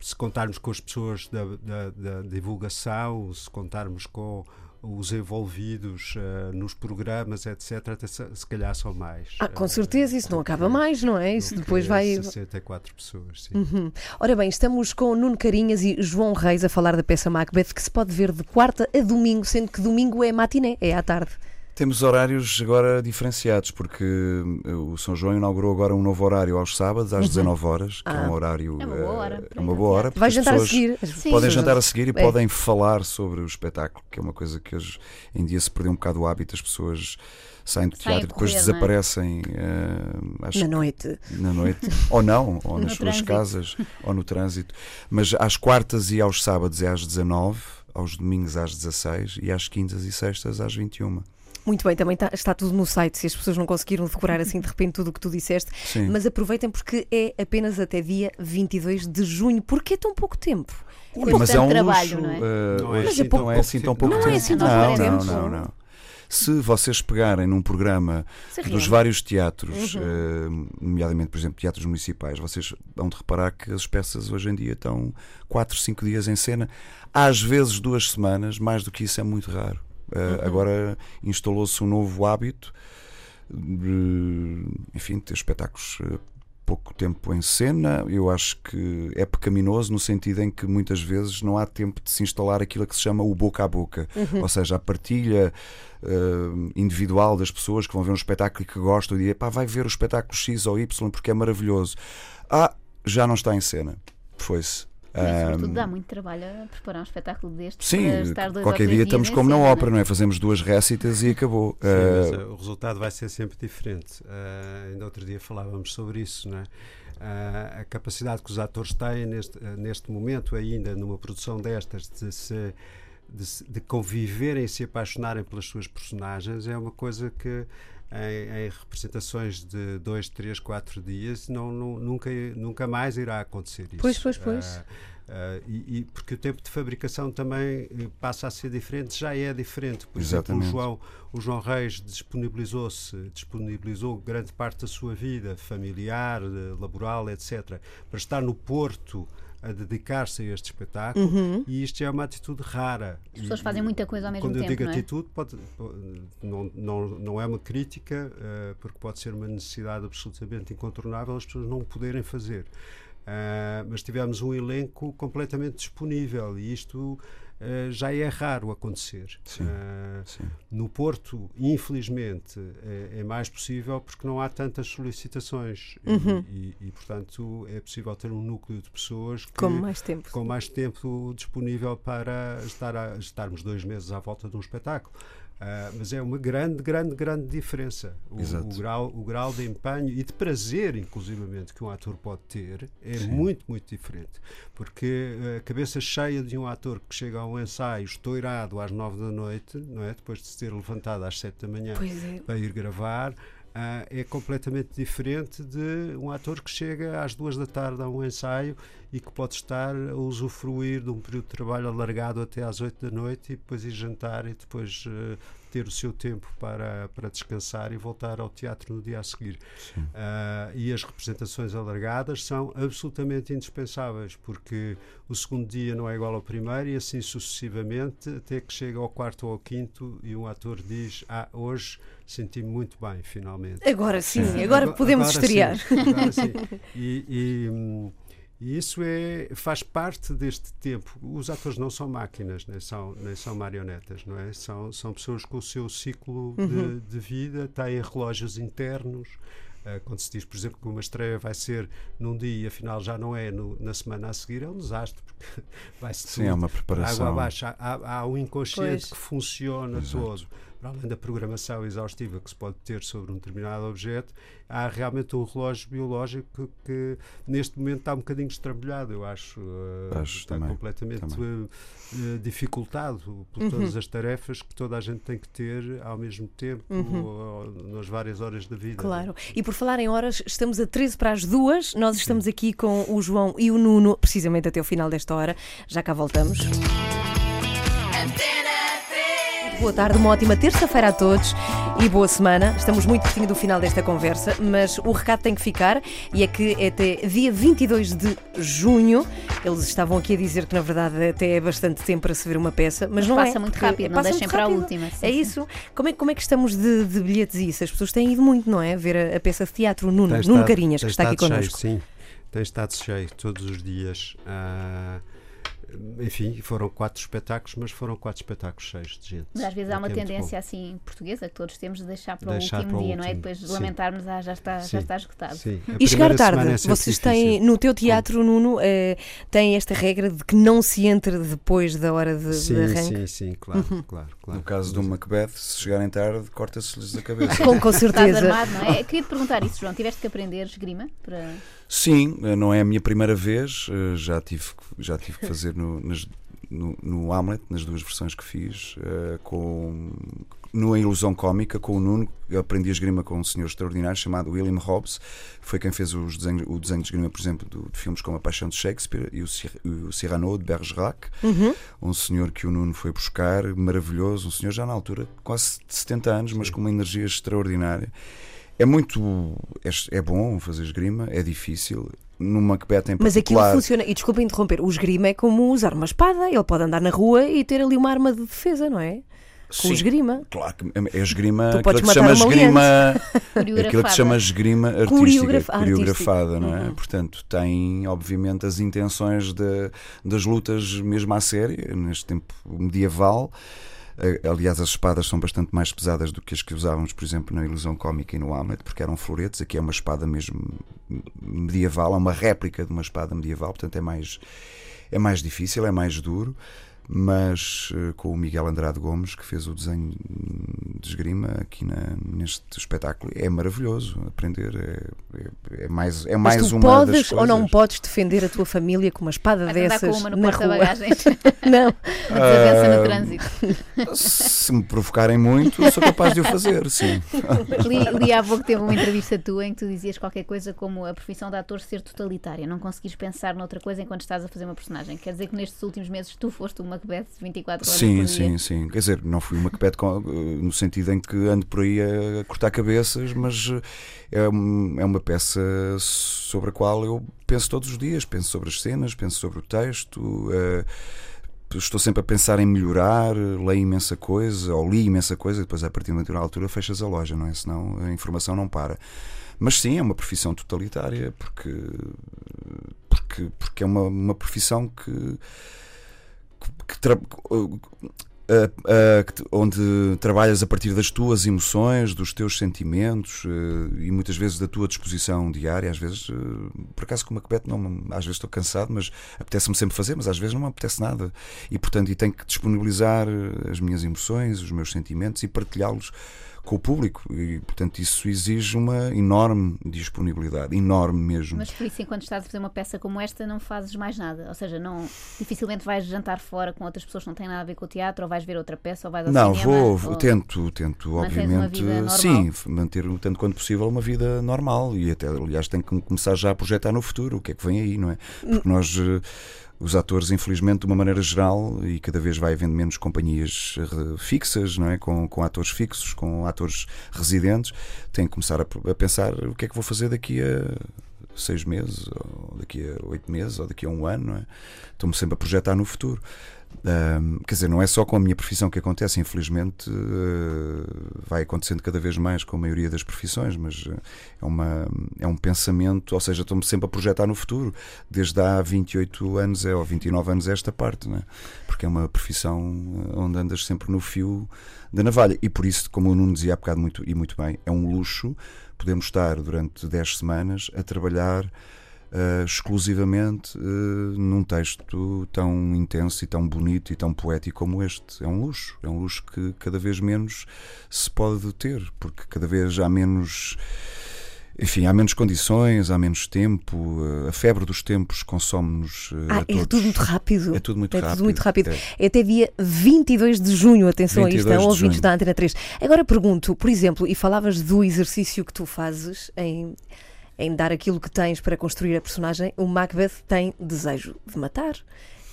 se contarmos com as pessoas da, da, da divulgação, se contarmos com os envolvidos uh, nos programas, etc., até se, se, calhar são mais. Ah, com certeza, isso não acaba mais, não é? Isso depois vai. 64 pessoas, sim. Uhum. Ora bem, estamos com Nuno Carinhas e João Reis a falar da peça Macbeth, que se pode ver de quarta a domingo, sendo que domingo é matiné, é à tarde. Temos horários agora diferenciados, porque eh, o São João inaugurou agora um novo horário aos sábados, às 19 uhum. horas, que ah. é um horário. É uma boa hora. É uma boa hora Vai jantar a seguir. Podem jantar a seguir e é. podem falar sobre o espetáculo, que é uma coisa que hoje em dia se perdeu um bocado o hábito, as pessoas saem do teatro e depois correr, desaparecem uh, na noite. Na noite. ou não, ou (laughs) nas suas casas, ou no trânsito. Mas às quartas e aos sábados é às 19, aos domingos às 16 e às quintas e sextas às 21. Muito bem, também está, está, tudo no site, se as pessoas não conseguiram decorar assim de repente tudo o que tu disseste. Sim. Mas aproveitem porque é apenas até dia 22 de junho. Porque é tão pouco tempo? Ui, mas é um trabalho, não é? Uh, não, é assim, é pouco, não é assim tão pouco não tempo. É assim tão pouco não, não, não, não. Se vocês pegarem num programa dos vários teatros, uhum. uh, nomeadamente, por exemplo, teatros municipais, vocês vão de reparar que as peças hoje em dia estão 4, 5 dias em cena, às vezes duas semanas, mais do que isso é muito raro. Uhum. Agora instalou-se um novo hábito de, enfim, ter espetáculos eh, pouco tempo em cena. Eu acho que é pecaminoso no sentido em que muitas vezes não há tempo de se instalar aquilo que se chama o boca a boca, uhum. ou seja, a partilha uh, individual das pessoas que vão ver um espetáculo e que gostam e dizem, pá, vai ver o espetáculo X ou Y porque é maravilhoso. Ah, já não está em cena. Foi-se. Mas, sobretudo, dá muito trabalho a preparar um espetáculo destes. Sim, qualquer dia estamos como na cena, ópera, não é? Fazemos duas récitas e acabou. Sim, Uh, o resultado vai ser sempre diferente. Uh, ainda outro dia falávamos sobre isso, não é? Uh, a capacidade que os atores têm neste, neste momento, ainda numa produção destas, de, se, de, de conviverem e se apaixonarem pelas suas personagens, é uma coisa que em, em representações de dois, três, quatro dias não, não, nunca, nunca mais irá acontecer isso. Pois, pois, pois. Uh, Uh, e, e, porque o tempo de fabricação também uh, passa a ser diferente, já é diferente. Por Exatamente. exemplo, o João, o João Reis disponibilizou-se, disponibilizou grande parte da sua vida familiar, laboral, etc., para estar no Porto a dedicar-se a este espetáculo Uhum. e isto é uma atitude rara. As pessoas fazem muita coisa ao mesmo Quando tempo. eu digo não é? atitude, pode, não, não, não é uma crítica, uh, porque pode ser uma necessidade absolutamente incontornável as pessoas não poderem fazer. Uh, mas tivemos um elenco completamente disponível e isto uh, já é raro acontecer. Sim, uh, sim. No Porto, infelizmente, é, é, mais possível porque não há tantas solicitações Uhum. e, e, e, portanto, é possível ter um núcleo de pessoas que, Com mais tempo. com mais tempo disponível para estar a, estarmos dois meses à volta de um espetáculo. Uh, mas é uma grande, grande, grande diferença. O, o, grau, o grau de empenho e de prazer, inclusivamente, que um ator pode ter é Sim. muito, muito diferente. Porque a cabeça cheia de um ator que chega a um ensaio estourado às nove da noite, não é? depois de se ter levantado às sete da manhã é. para ir gravar, Uh, é completamente diferente de um ator que chega às duas da tarde a um ensaio e que pode estar a usufruir de um período de trabalho alargado até às oito da noite e depois ir jantar e depois uh, ter o seu tempo para, para descansar e voltar ao teatro no dia a seguir. Uh, e as representações alargadas são absolutamente indispensáveis porque o segundo dia não é igual ao primeiro e assim sucessivamente até que chega ao quarto ou ao quinto e um ator diz ah, hoje senti-me muito bem, finalmente. Agora sim. Agora, agora, podemos agora estrear. Sim, agora sim. E, e, e, isso é, faz parte deste tempo. Os atores não são máquinas, nem são, nem são marionetas, não é? São, são pessoas com o seu ciclo Uhum. de, de vida, têm relógios internos. Uh, quando se diz, por exemplo, que uma estreia vai ser num dia e afinal já não é no, na semana a seguir, é um desastre, porque (laughs) vai-se Sim, é uma preparação. água abaixo. Há, há, há um inconsciente Pois. que funciona Exato. todo para além da programação exaustiva que se pode ter sobre um determinado objeto, há realmente um relógio biológico que, neste momento está um bocadinho estrambulhado, eu acho. uh, Acho está também, completamente também. uh, uh, dificultado por Uhum. todas as tarefas que toda a gente tem que ter ao mesmo tempo, Uhum. ou- ou nas várias horas da vida. Claro. E por falar em horas, estamos a 13 para as duas. Nós estamos aqui com o João e o Nuno, precisamente até o final desta hora. Já cá voltamos. Boa tarde, uma ótima terça-feira a todos e boa semana. Estamos muito pertinho do final desta conversa, mas o recado tem que ficar e é que é até dia 22 de junho. Eles estavam aqui a dizer que na verdade até é bastante tempo para se ver uma peça, mas, não passa é. muito rápido, não deixem para a última. Sim, É sim. isso. Como é, como é que estamos de, de bilhetes e isso? As pessoas têm ido muito, não é? Ver a, a peça de teatro. Nuno, Nuno estado- Carinhas, que está aqui connosco. Cheio, sim, tem estado cheio todos os dias. Ah, enfim, foram quatro espetáculos, mas foram quatro espetáculos cheios de gente. Mas às vezes há o uma é tendência assim portuguesa que todos temos de deixar para Deixar o último para o dia, não é? último, Depois de sim. lamentarmos, ah, já está, Sim. já está esgotado. Sim, E chegar tarde, é vocês têm, no teu teatro, Nuno, eh, têm esta regra de que não se entre depois da hora de, de Sim, arranque? sim, sim, claro, Uhum. claro, claro. No caso do Macbeth, se chegarem tarde, corta-se-lhes a cabeça. Com, com Estás certeza. armado, não é? Queria te perguntar isso, João. Tiveste que aprender esgrima para. Sim, não é a minha primeira vez, eh, já tive, que- já tive que fazer no, nas- no, no Hamlet, nas duas versões que fiz, eh, com, no A Ilusão Cómica, com o Nuno. Aprendi a esgrima com um senhor extraordinário chamado William Hobbes, foi quem fez os desenhos, o desenho de esgrima, por exemplo, do- de filmes como A Paixão de Shakespeare e o, Cir- o Cyrano de Bergerac. Uhum. Um senhor que o Nuno foi buscar, maravilhoso, um senhor já na altura, quase de 70 anos, mas com uma energia extraordinária. É muito. É, é bom fazer esgrima, é difícil. No Macbeth em Mas aquilo particular. funciona, e desculpa interromper, o esgrima é como usar uma espada, ele pode andar na rua e ter ali uma arma de defesa, não é? Com Sim, esgrima. Claro que é esgrima. Tu aquilo podes que se chama esgrima. (laughs) aquilo que se chama esgrima artística, Coreografa- coreografada, não é? Uhum. Portanto, tem, obviamente, as intenções de, das lutas mesmo à série, neste tempo medieval. Aliás, as espadas são bastante mais pesadas do que as que usávamos, por exemplo, na Ilusão Cómica e no Hamlet, porque eram floretes. Aqui é uma espada mesmo medieval, é uma réplica de uma espada medieval, portanto é mais, é mais difícil, é mais duro mas uh, com o Miguel Andrade Gomes, que fez o desenho de esgrima aqui na, neste espetáculo. É maravilhoso aprender, é, é, é mais, é mais mas tu uma podes das coisas. ou não podes defender a tua família com uma espada Vai dessas com uma no na rua? porta-bagagens. (laughs) Não. Uma desavença Ah, no trânsito. Se me provocarem muito, sou capaz de o fazer, sim. Li, li há pouco tempo uma entrevista tua em que tu dizias qualquer coisa como a profissão de ator ser totalitária, não conseguires pensar noutra coisa enquanto estás a fazer uma personagem. Quer dizer que nestes últimos meses tu foste uma Macbeth 24 horas Sim, por dia. sim, sim. Quer dizer, não fui uma Macbeth eh, no sentido em que ando por aí a cortar cabeças, mas eh, é, é uma peça sobre a qual eu penso todos os dias. Penso sobre as cenas, penso sobre o texto. eh, Estou sempre a pensar em melhorar, leio imensa coisa, ou li imensa coisa, depois a partir de uma determinada altura fechas a loja, não é? Senão a informação não para. Mas sim, é uma profissão totalitária, porque, porque, porque é uma, uma profissão que, que tra- a- que te- onde trabalhas a partir das tuas emoções, dos teus sentimentos eh, e muitas vezes da tua disposição diária. Às vezes, eh, por acaso, com o Macbeth, não, às vezes estou cansado, mas apetece-me sempre fazer, mas às vezes não me apetece nada. E portanto, e tenho que disponibilizar eh, as minhas emoções, os meus sentimentos e partilhá-los com o público. E portanto, isso exige uma enorme disponibilidade, enorme mesmo. Mas por isso, enquanto estás a fazer uma peça como esta, não fazes mais nada. Ou seja, não, dificilmente vais jantar fora com outras pessoas que não têm nada a ver com o teatro, ou vais ver outra peça, ou vais ao Não, cinema. vou, ou- tento, tento, obviamente, sim, manter o tanto quanto possível uma vida normal e até, aliás, tenho que começar já a projetar no futuro o que é que vem aí, não é? Porque nós, eh, os atores, infelizmente, de uma maneira geral, e cada vez vai havendo menos companhias eh, fixas, não é? Com, com atores fixos, com atores residentes, tenho que começar a, a pensar o que é que vou fazer daqui a seis meses, ou daqui a oito meses, ou daqui a um ano, é? Estou-me sempre a projetar no futuro. Ahm, quer dizer, não é só com a minha profissão que acontece, infelizmente eh, vai acontecendo cada vez mais com a maioria das profissões, mas eh, é, uma, é um pensamento, ou seja, estou-me sempre a projetar no futuro, desde há 28 anos é, ou 29 anos é esta parte, não é? porque é uma profissão eh, onde andas sempre no fio da navalha e por isso, como o Nuno dizia há bocado muito, e muito bem, é um luxo podemos estar durante 10 semanas a trabalhar uh, exclusivamente uh, num texto tão intenso e tão bonito e tão poético como este. É um luxo, é um luxo que cada vez menos se pode ter, porque cada vez há menos. Enfim, há menos condições, há menos tempo, uh, a febre dos tempos consome-nos. Ah, é tudo muito rápido. É tudo muito É rápido. tudo muito rápido. É. É até dia 22 de junho, atenção a isto, 22 é ouvintes da Antena 3. Agora pergunto, por exemplo, e falavas do exercício que tu fazes em, em dar aquilo que tens para construir a personagem, o Macbeth tem desejo de matar.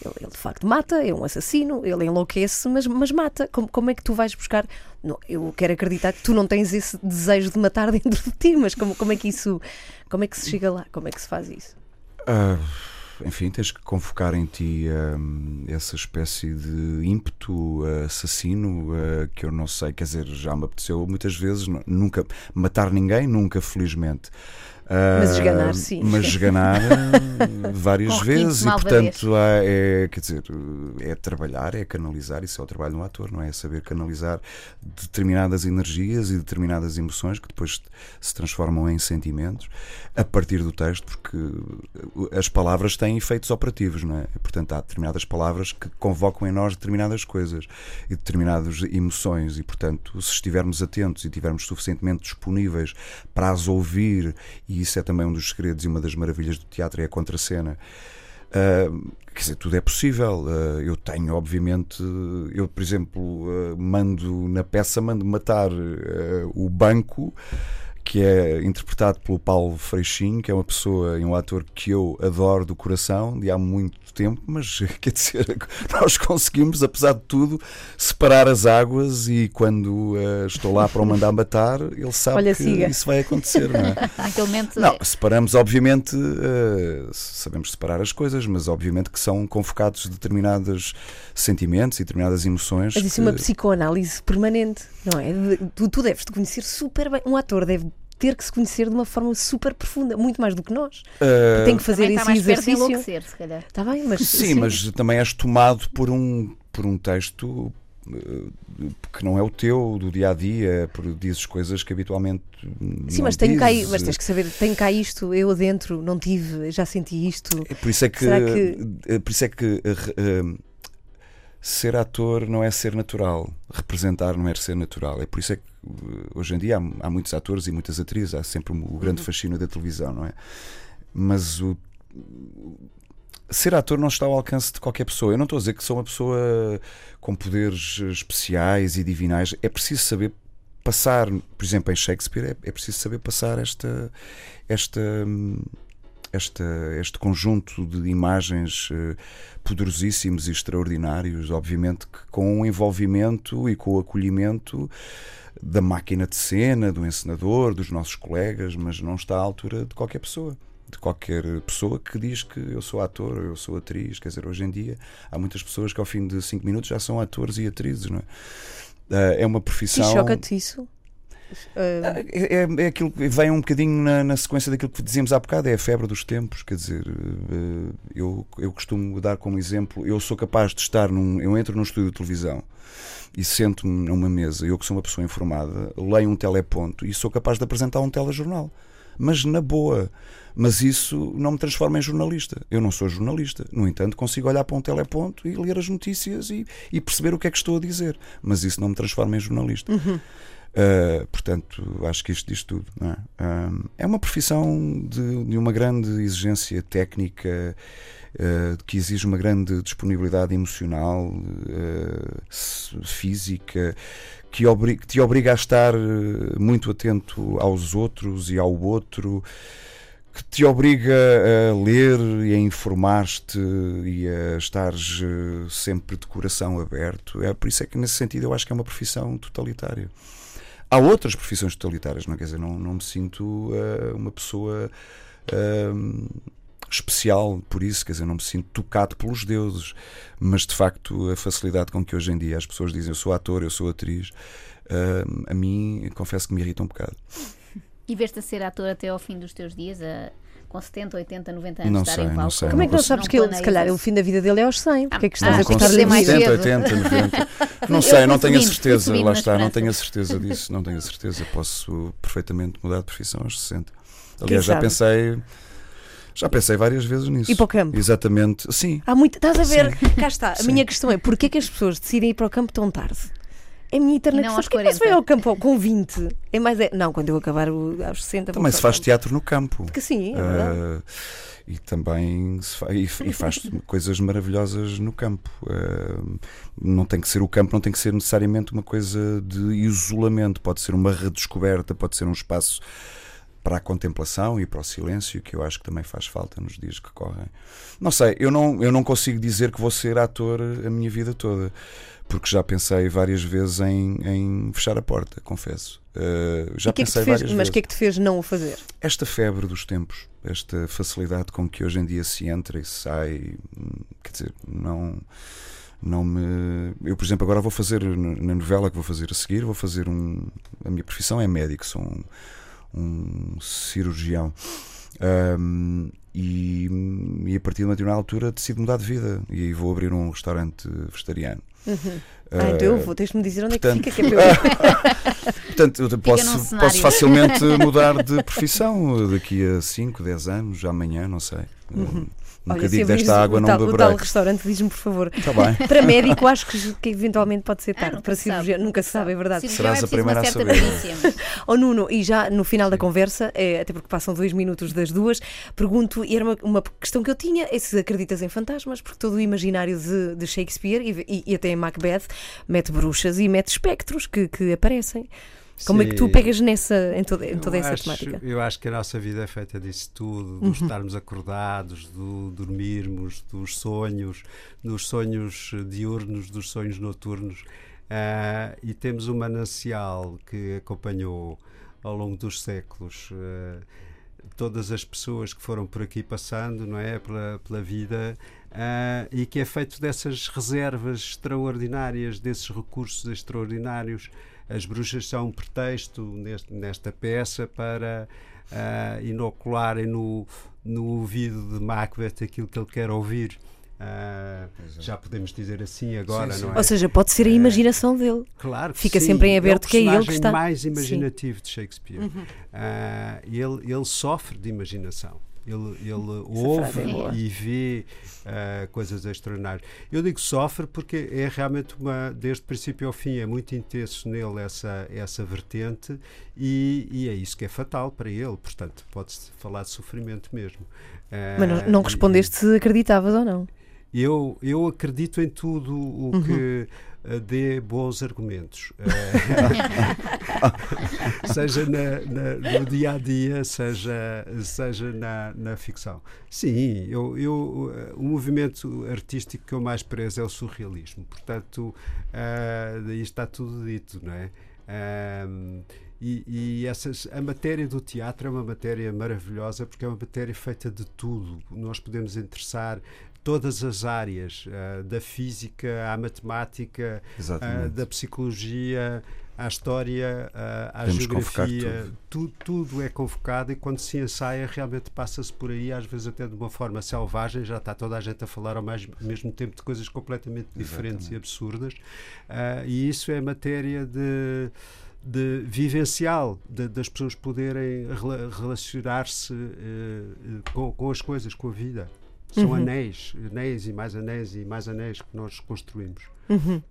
Ele, ele, de facto mata, é um assassino, ele enlouquece, mas, mas mata. Como, como é que tu vais buscar? Não, eu quero acreditar que tu não tens esse desejo de matar (laughs) dentro de ti, mas como, como é que isso, como é que se chega lá? Como é que se faz isso? Ah, enfim, tens que convocar em ti hum, essa espécie de ímpeto ah, assassino ah, que eu não sei, quer dizer, já me apeteceu muitas vezes, nu- nunca matar ninguém, nunca, felizmente. Ah, Mas esganar, sim. Mas esganar ah, (laughs) várias vezes e, portanto, há- é, quer dizer, é trabalhar, é canalizar, isso é o trabalho de um ator, não é? É saber canalizar determinadas energias e determinadas emoções que depois se transformam em sentimentos a partir do texto, porque as palavras têm efeitos operativos, não é? Portanto, há determinadas palavras que convocam em nós determinadas coisas e determinadas emoções, e portanto, se estivermos atentos e estivermos suficientemente disponíveis para as ouvir, e isso é também um dos segredos e uma das maravilhas do teatro, é a contracena. Uh, quer dizer, tudo é possível. Uh, eu tenho, obviamente, eu, por exemplo, uh, mando na peça, mando matar o banco que é interpretado pelo Paulo Freixinho, que é uma pessoa e um ator que eu adoro do coração, de há muito tempo, mas (laughs) quer dizer, nós conseguimos, apesar de tudo, separar as águas e quando uh, estou lá para o mandar matar, ele sabe Olha, que siga. isso vai acontecer, não é? (laughs) Não, separamos, obviamente, uh, sabemos separar as coisas, mas obviamente que são convocados determinados sentimentos e determinadas emoções. Mas isso que... é uma psicoanálise permanente, não é? Tu, tu deves te conhecer super bem. Um ator deve ter que se conhecer de uma forma super profunda, muito mais do que nós. Uh, Tem que fazer está esse mais perto de exercício. enlouquecer, se calhar. Está bem, mas Sim, mas também és tomado por um, por um texto que não é o teu, do dia a dia, por dizes coisas que habitualmente. Sim, mas, tenho cá, mas tens que saber, tenho cá isto, eu adentro, não tive, já senti isto. É por isso é que. que... Por isso é que uh, ser ator não é ser natural, representar não é ser natural. É por isso é que hoje em dia há, há muitos atores e muitas atrizes, há sempre o grande uhum. fascínio da televisão, não é? Mas o ser ator não está ao alcance de qualquer pessoa. Eu não estou a dizer que sou uma pessoa com poderes especiais e divinais. É preciso saber passar, por exemplo, em Shakespeare, é, é preciso saber passar esta, esta, esta, este conjunto de imagens eh, poderosíssimos e extraordinários, obviamente que com o envolvimento e com o acolhimento da máquina de cena, do encenador, dos nossos colegas, mas não está à altura de qualquer pessoa de qualquer pessoa que diz que eu sou ator, eu sou atriz. Quer dizer, hoje em dia há muitas pessoas que ao fim de 5 minutos já são atores e atrizes, não é? Ah, é uma profissão. E choca-te isso? Ah, é, é, é, aquilo que vem um bocadinho na, na, sequência daquilo que dizíamos há bocado, é a febre dos tempos. Quer dizer, ah, eu, eu costumo dar como exemplo: eu sou capaz de estar num. Eu entro num estúdio de televisão e sento-me numa mesa, eu que sou uma pessoa informada, leio um teleponto e sou capaz de apresentar um telejornal. Mas na boa mas isso não me transforma em jornalista. Eu não sou jornalista. No entanto, consigo olhar para um teleponto e ler as notícias e, e perceber o que é que estou a dizer. Mas isso não me transforma em jornalista. Uhum. Uh, portanto, acho que isto diz tudo. É? Uh, é? uma profissão de, de, uma grande exigência técnica, uh, que exige uma grande disponibilidade emocional, física, que, que, te obriga a estar muito atento aos outros e ao outro que te obriga a ler e a informar-te e a estares eh, sempre de coração aberto. É por isso é que nesse sentido eu acho que é uma profissão totalitária. Há outras profissões totalitárias, não quer dizer, não, não me sinto uh, uma pessoa uh, especial por isso, quer dizer, não me sinto tocado pelos deuses, mas de facto a facilidade com que hoje em dia as pessoas dizem eu sou ator, eu sou atriz, uh, a mim confesso que me irrita um bocado. E veste a ser ator até ao fim dos teus dias, a, com 70, 80, 90 anos, não estar sei, em palco? Sei, Como é que não sabes que ele, se calhar, o fim da vida dele é aos 100? Porque é que estás ah, a contar de mais 70, 80, 90? Não sei, não tenho a certeza, lá está, não tenho a certeza disso, não tenho a certeza. Posso perfeitamente mudar de profissão aos 60. Aliás, já pensei. Já pensei várias vezes nisso. E para o campo? Exatamente, sim. Há muito, estás a ver? Sim. Cá está. A sim. minha questão é: porquê que as pessoas decidem ir para o campo tão tarde? É a minha eterna questão. Porquê que se vai ao campo com 20? É mais é... Não, quando eu acabar aos 60. Também se faz teatro no campo. Porque sim, é verdade. Uh, e também fa... e, e, faz (laughs) coisas maravilhosas no campo. Uh, não tem que ser o campo, não tem que ser necessariamente uma coisa de isolamento. Pode ser uma redescoberta, pode ser um espaço para a contemplação e para o silêncio, que eu acho que também faz falta nos dias que correm. Não sei, eu não, eu não consigo dizer que vou ser ator a minha vida toda porque já pensei várias vezes em, em fechar a porta, confesso. Uh, já que pensei é que fez, várias Mas o que é que te fez não o fazer? Esta febre dos tempos, esta facilidade com que hoje em dia se entra e se sai, quer dizer, não. Não me. Eu, por exemplo, agora vou fazer na novela que vou fazer a seguir, vou fazer um. A minha profissão é médico, sou um, um cirurgião. Um, e, e, a partir de uma determinada altura decido mudar de vida e vou abrir um restaurante vegetariano. Uhum. Ah, então eu vou, tens-me dizer onde portanto, é que fica, que é eu... (laughs) portanto, posso, posso facilmente mudar de profissão daqui a 5, 10 anos, amanhã, não sei. Uhum. Nunca Olha, digo desta água não beberei. O tal restaurante, diz-me por favor. Tá bem. (laughs) Para médico, acho que, que eventualmente pode ser tarde. Ah, para cirurgia, nunca se sabe, é verdade. Serás é a primeira a saber. (laughs) oh, Nuno, e já no final da conversa, é, até porque passam dois minutos das duas, pergunto, e era uma, uma questão que eu tinha, é se acreditas em fantasmas, porque todo o imaginário de, de Shakespeare e, e, e, até em Macbeth mete bruxas e mete espectros que, que aparecem. Como Sim. é que tu pegas nessa, em, toda, em toda essa acho, temática? Eu acho que a nossa vida é feita disso tudo, de uhum. estarmos acordados, do dormirmos, dos sonhos, dos sonhos diurnos, dos sonhos noturnos. Uh, e temos um manancial que acompanhou ao longo dos séculos uh, todas as pessoas que foram por aqui passando, não é? Pela, pela vida. Uh, e que é feito dessas reservas extraordinárias, desses recursos extraordinários as bruxas são um pretexto neste, nesta peça para uh, inocularem no, no ouvido de Macbeth aquilo que ele quer ouvir. Uh, já podemos dizer assim agora, sim, sim. não é? Ou seja, pode ser a imaginação dele. Claro que Fica sim. sempre em aberto é que é ele que está. mais imaginativo sim. de Shakespeare. Uhum. Uh, ele, ele sofre de imaginação. Ele, ele ouve é e vê uh, coisas extraordinárias. Eu digo sofre porque é realmente uma, desde o princípio ao fim, é muito intenso nele essa, essa vertente e, e é isso que é fatal para ele. Portanto, pode-se falar de sofrimento mesmo. Uh, Mas não, não respondeste se acreditavas ou não. Eu, eu acredito em tudo o uhum. que dê bons argumentos. Uh, (laughs) seja na, na, no dia a dia, seja, seja na, na ficção. Sim, eu, eu, uh, o movimento artístico que eu mais prezo é o surrealismo. Portanto, daí está tudo dito, não é? E, e, essas, a matéria do teatro é uma matéria maravilhosa porque é uma matéria feita de tudo. Nós podemos interessar todas as áreas, uh, da física à matemática, uh, da psicologia à história, uh, à Temos geografia, tudo. tudo. tudo é convocado e quando se ensaia realmente passa-se por aí, às vezes até de uma forma selvagem, já está toda a gente a falar ao mais, mesmo tempo de coisas completamente diferentes Exatamente. e absurdas, e isso é matéria de de vivencial de, das pessoas poderem relacionar-se uh, com, com, as coisas, com a vida. São uhum. anéis, anéis e mais anéis e mais anéis que nós construímos. Uhum.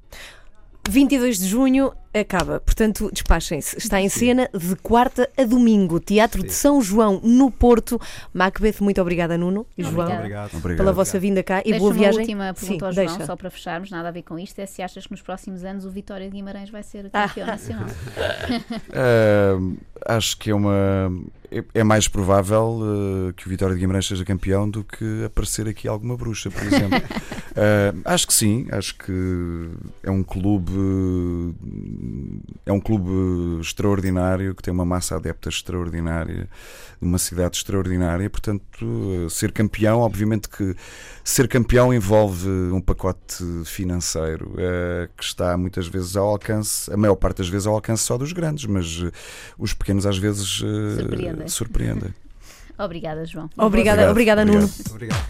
22 de junho acaba, portanto, despachem-se. Está em cena de quarta a domingo, Teatro Sim. de São João, no Porto. Macbeth, muito obrigada, Nuno e João, obrigado. pela obrigado. vossa vinda cá e boa viagem. uma última pergunta Sim, ao João, deixa. só para fecharmos, nada a ver com isto, é se achas que nos próximos anos o Vitória de Guimarães vai ser campeão ah. nacional. uh, (laughs) acho que é uma é, é mais provável uh, que o Vitória de Guimarães seja campeão do que aparecer aqui alguma bruxa, por exemplo. uh, (laughs) acho que sim, acho que é um clube é um clube extraordinário que tem uma massa adepta extraordinária, uma cidade extraordinária, portanto, ser campeão, obviamente que ser campeão envolve um pacote financeiro uh, que está muitas vezes ao alcance, a maior parte das vezes ao alcance só dos grandes, mas os pequenos às vezes surpreendem. surpreendem. (laughs) Obrigada, João. Obrigada, obrigada, obrigado. Nuno. Obrigado.